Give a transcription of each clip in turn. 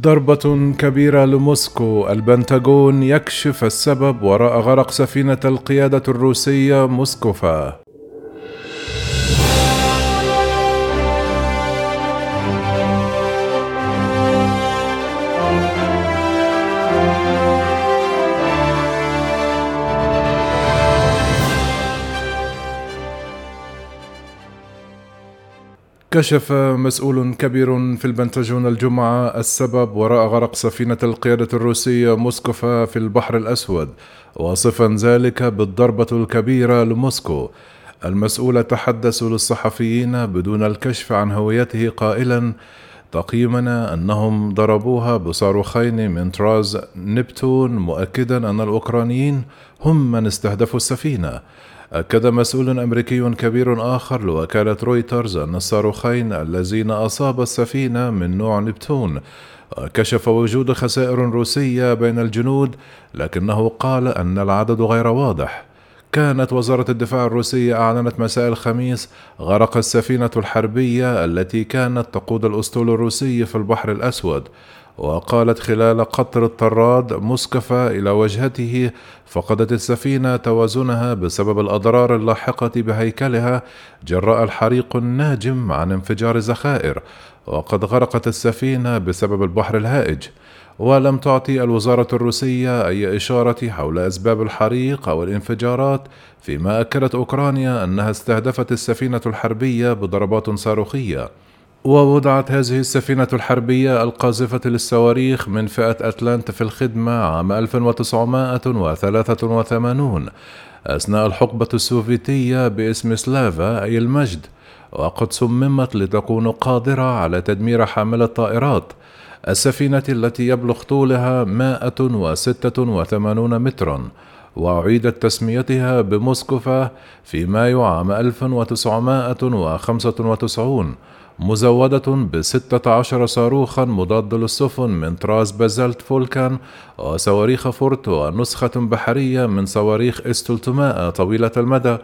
ضربة كبيرة لموسكو. البنتاغون يكشف السبب وراء غرق سفينة القيادة الروسية موسكوفا. كشف مسؤول كبير في البنتاجون الجمعة السبب وراء غرق سفينة القيادة الروسية موسكوفا في البحر الأسود. واصفا ذلك بالضربة الكبيرة لموسكو. المسؤول تحدث للصحفيين بدون الكشف عن هويته قائلا تقييمنا أنهم ضربوها بصاروخين من طراز نبتون مؤكدا أن الأوكرانيين هم من استهدفوا السفينة. أكد مسؤول أمريكي كبير آخر لوكالة رويترز أن الصاروخين اللذين أصاب السفينة من نوع نبتون كشف وجود خسائر روسية بين الجنود لكنه قال أن العدد غير واضح. كانت وزارة الدفاع الروسية أعلنت مساء الخميس غرق السفينة الحربية التي كانت تقود الأسطول الروسي في البحر الأسود. وقالت خلال قطر الطراد مسكفة إلى وجهته فقدت السفينة توازنها بسبب الأضرار اللاحقة بهيكلها جراء الحريق الناجم عن انفجار ذخائر وقد غرقت السفينة بسبب البحر الهائج. ولم تعطي الوزارة الروسية أي إشارة حول أسباب الحريق أو الانفجارات فيما أكدت أوكرانيا أنها استهدفت السفينة الحربية بضربات صاروخية. ووضعت هذه السفينة الحربية القاذفة للصواريخ من فئة أتلانتا في الخدمة عام 1983 أثناء الحقبة السوفيتية باسم سلافا أي المجد وقد صممت لتكون قادرة على تدمير حاملة طائرات السفينة التي يبلغ طولها 186 مترا وأعيدت تسميتها بموسكوفا في مايو عام 1995 مزودة بستة عشر صاروخا مضاد للسفن من طراز بازلت فولكان وصواريخ فورت ونسخة بحرية من صواريخ اس 300 طويلة المدى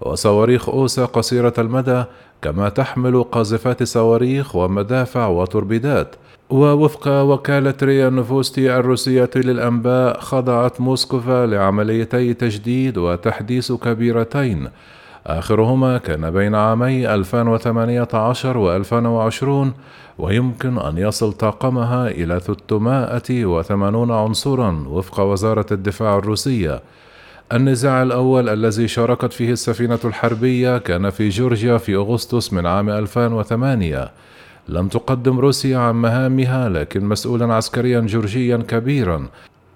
وصواريخ أوسا قصيرة المدى كما تحمل قاذفات صواريخ ومدافع وتوربيدات. ووفق وكالة ريا نوفوستي الروسية للأنباء خضعت موسكوفا لعمليتي تجديد وتحديث كبيرتين. آخرهما كان بين عامي 2018 و 2020 ويمكن أن يصل طاقمها إلى 380 عنصرا وفق وزارة الدفاع الروسية. النزاع الأول الذي شاركت فيه السفينة الحربية كان في جورجيا في أغسطس من عام 2008 لم تقدم روسيا عن مهامها لكن مسؤولا عسكريا جورجيا كبيرا.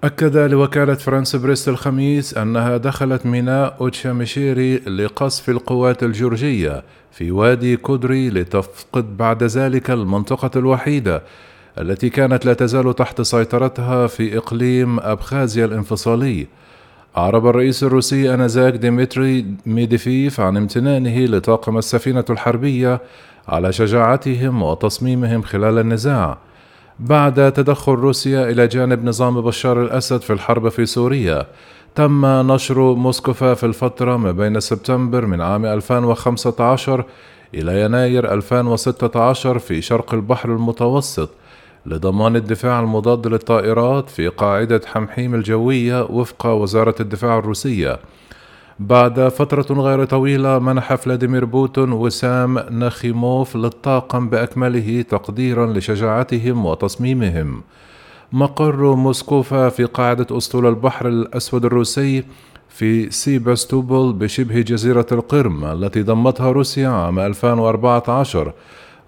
أكد لوكالة فرانس بريس الخميس أنها دخلت ميناء أوتشاميشيري لقصف القوات الجورجية في وادي كودري لتفقد بعد ذلك المنطقة الوحيدة التي كانت لا تزال تحت سيطرتها في إقليم أبخازيا الانفصالي. أعرب الرئيس الروسي آنذاك ديمتري ميدفيديف عن امتنانه لطاقم السفينة الحربية على شجاعتهم وتصميمهم خلال النزاع. بعد تدخل روسيا إلى جانب نظام بشار الأسد في الحرب في سوريا تم نشر موسكوفا في الفترة ما بين سبتمبر من عام 2015 إلى يناير 2016 في شرق البحر المتوسط لضمان الدفاع المضاد للطائرات في قاعدة حميميم الجوية وفق وزارة الدفاع الروسية. بعد فترة غير طويلة منح فلاديمير بوتين وسام ناخيموف للطاقم بأكمله تقديرا لشجاعتهم وتصميمهم. مقر موسكوفا في قاعدة أسطول البحر الأسود الروسي في سيباستوبول بشبه جزيرة القرم التي ضمتها روسيا عام 2014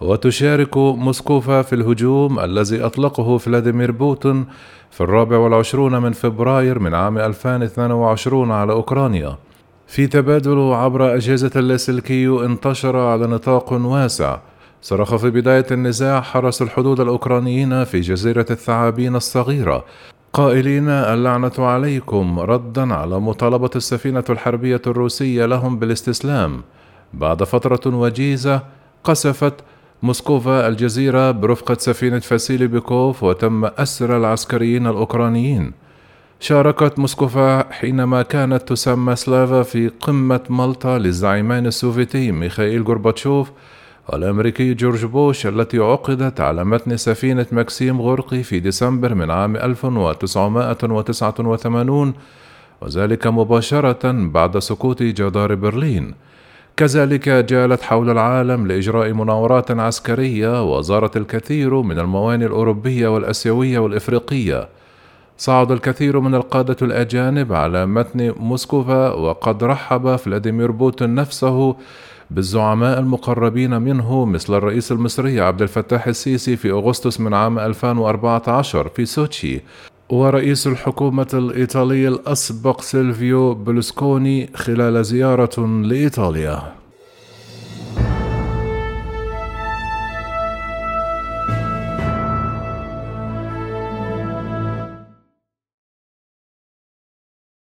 وتشارك موسكوفا في الهجوم الذي أطلقه فلاديمير بوتين في الرابع والعشرون من فبراير من عام 2022 على أوكرانيا. في تبادل عبر أجهزة اللاسلكي انتشر على نطاق واسع. صرخ في بداية النزاع حرس الحدود الأوكرانيين في جزيرة الثعابين الصغيرة. قائلين اللعنة عليكم ردا على مطالبة السفينة الحربية الروسية لهم بالاستسلام. بعد فترة وجيزة قصفت موسكوفا الجزيرة برفقة سفينة فاسيلي بيكوف وتم أسر العسكريين الأوكرانيين. شاركت موسكوفا حينما كانت تسمى سلافا في قمة مالطا للزعيمين السوفيتي ميخائيل غورباتشوف الأمريكي جورج بوش التي عقدت على متن سفينة مكسيم غوركي في ديسمبر من عام 1989 وذلك مباشرة بعد سقوط جدار برلين. كذلك جالت حول العالم لإجراء مناورات عسكرية وزارت الكثير من الموانئ الأوروبية والأسيوية والإفريقية. صعد الكثير من القادة الأجانب على متن موسكوفا وقد رحب فلاديمير بوتين نفسه بالزعماء المقربين منه مثل الرئيس المصري عبد الفتاح السيسي في أغسطس من عام 2014 في سوتشي ورئيس الحكومة الإيطالية الأسبق سيلفيو برلسكوني خلال زيارة لإيطاليا.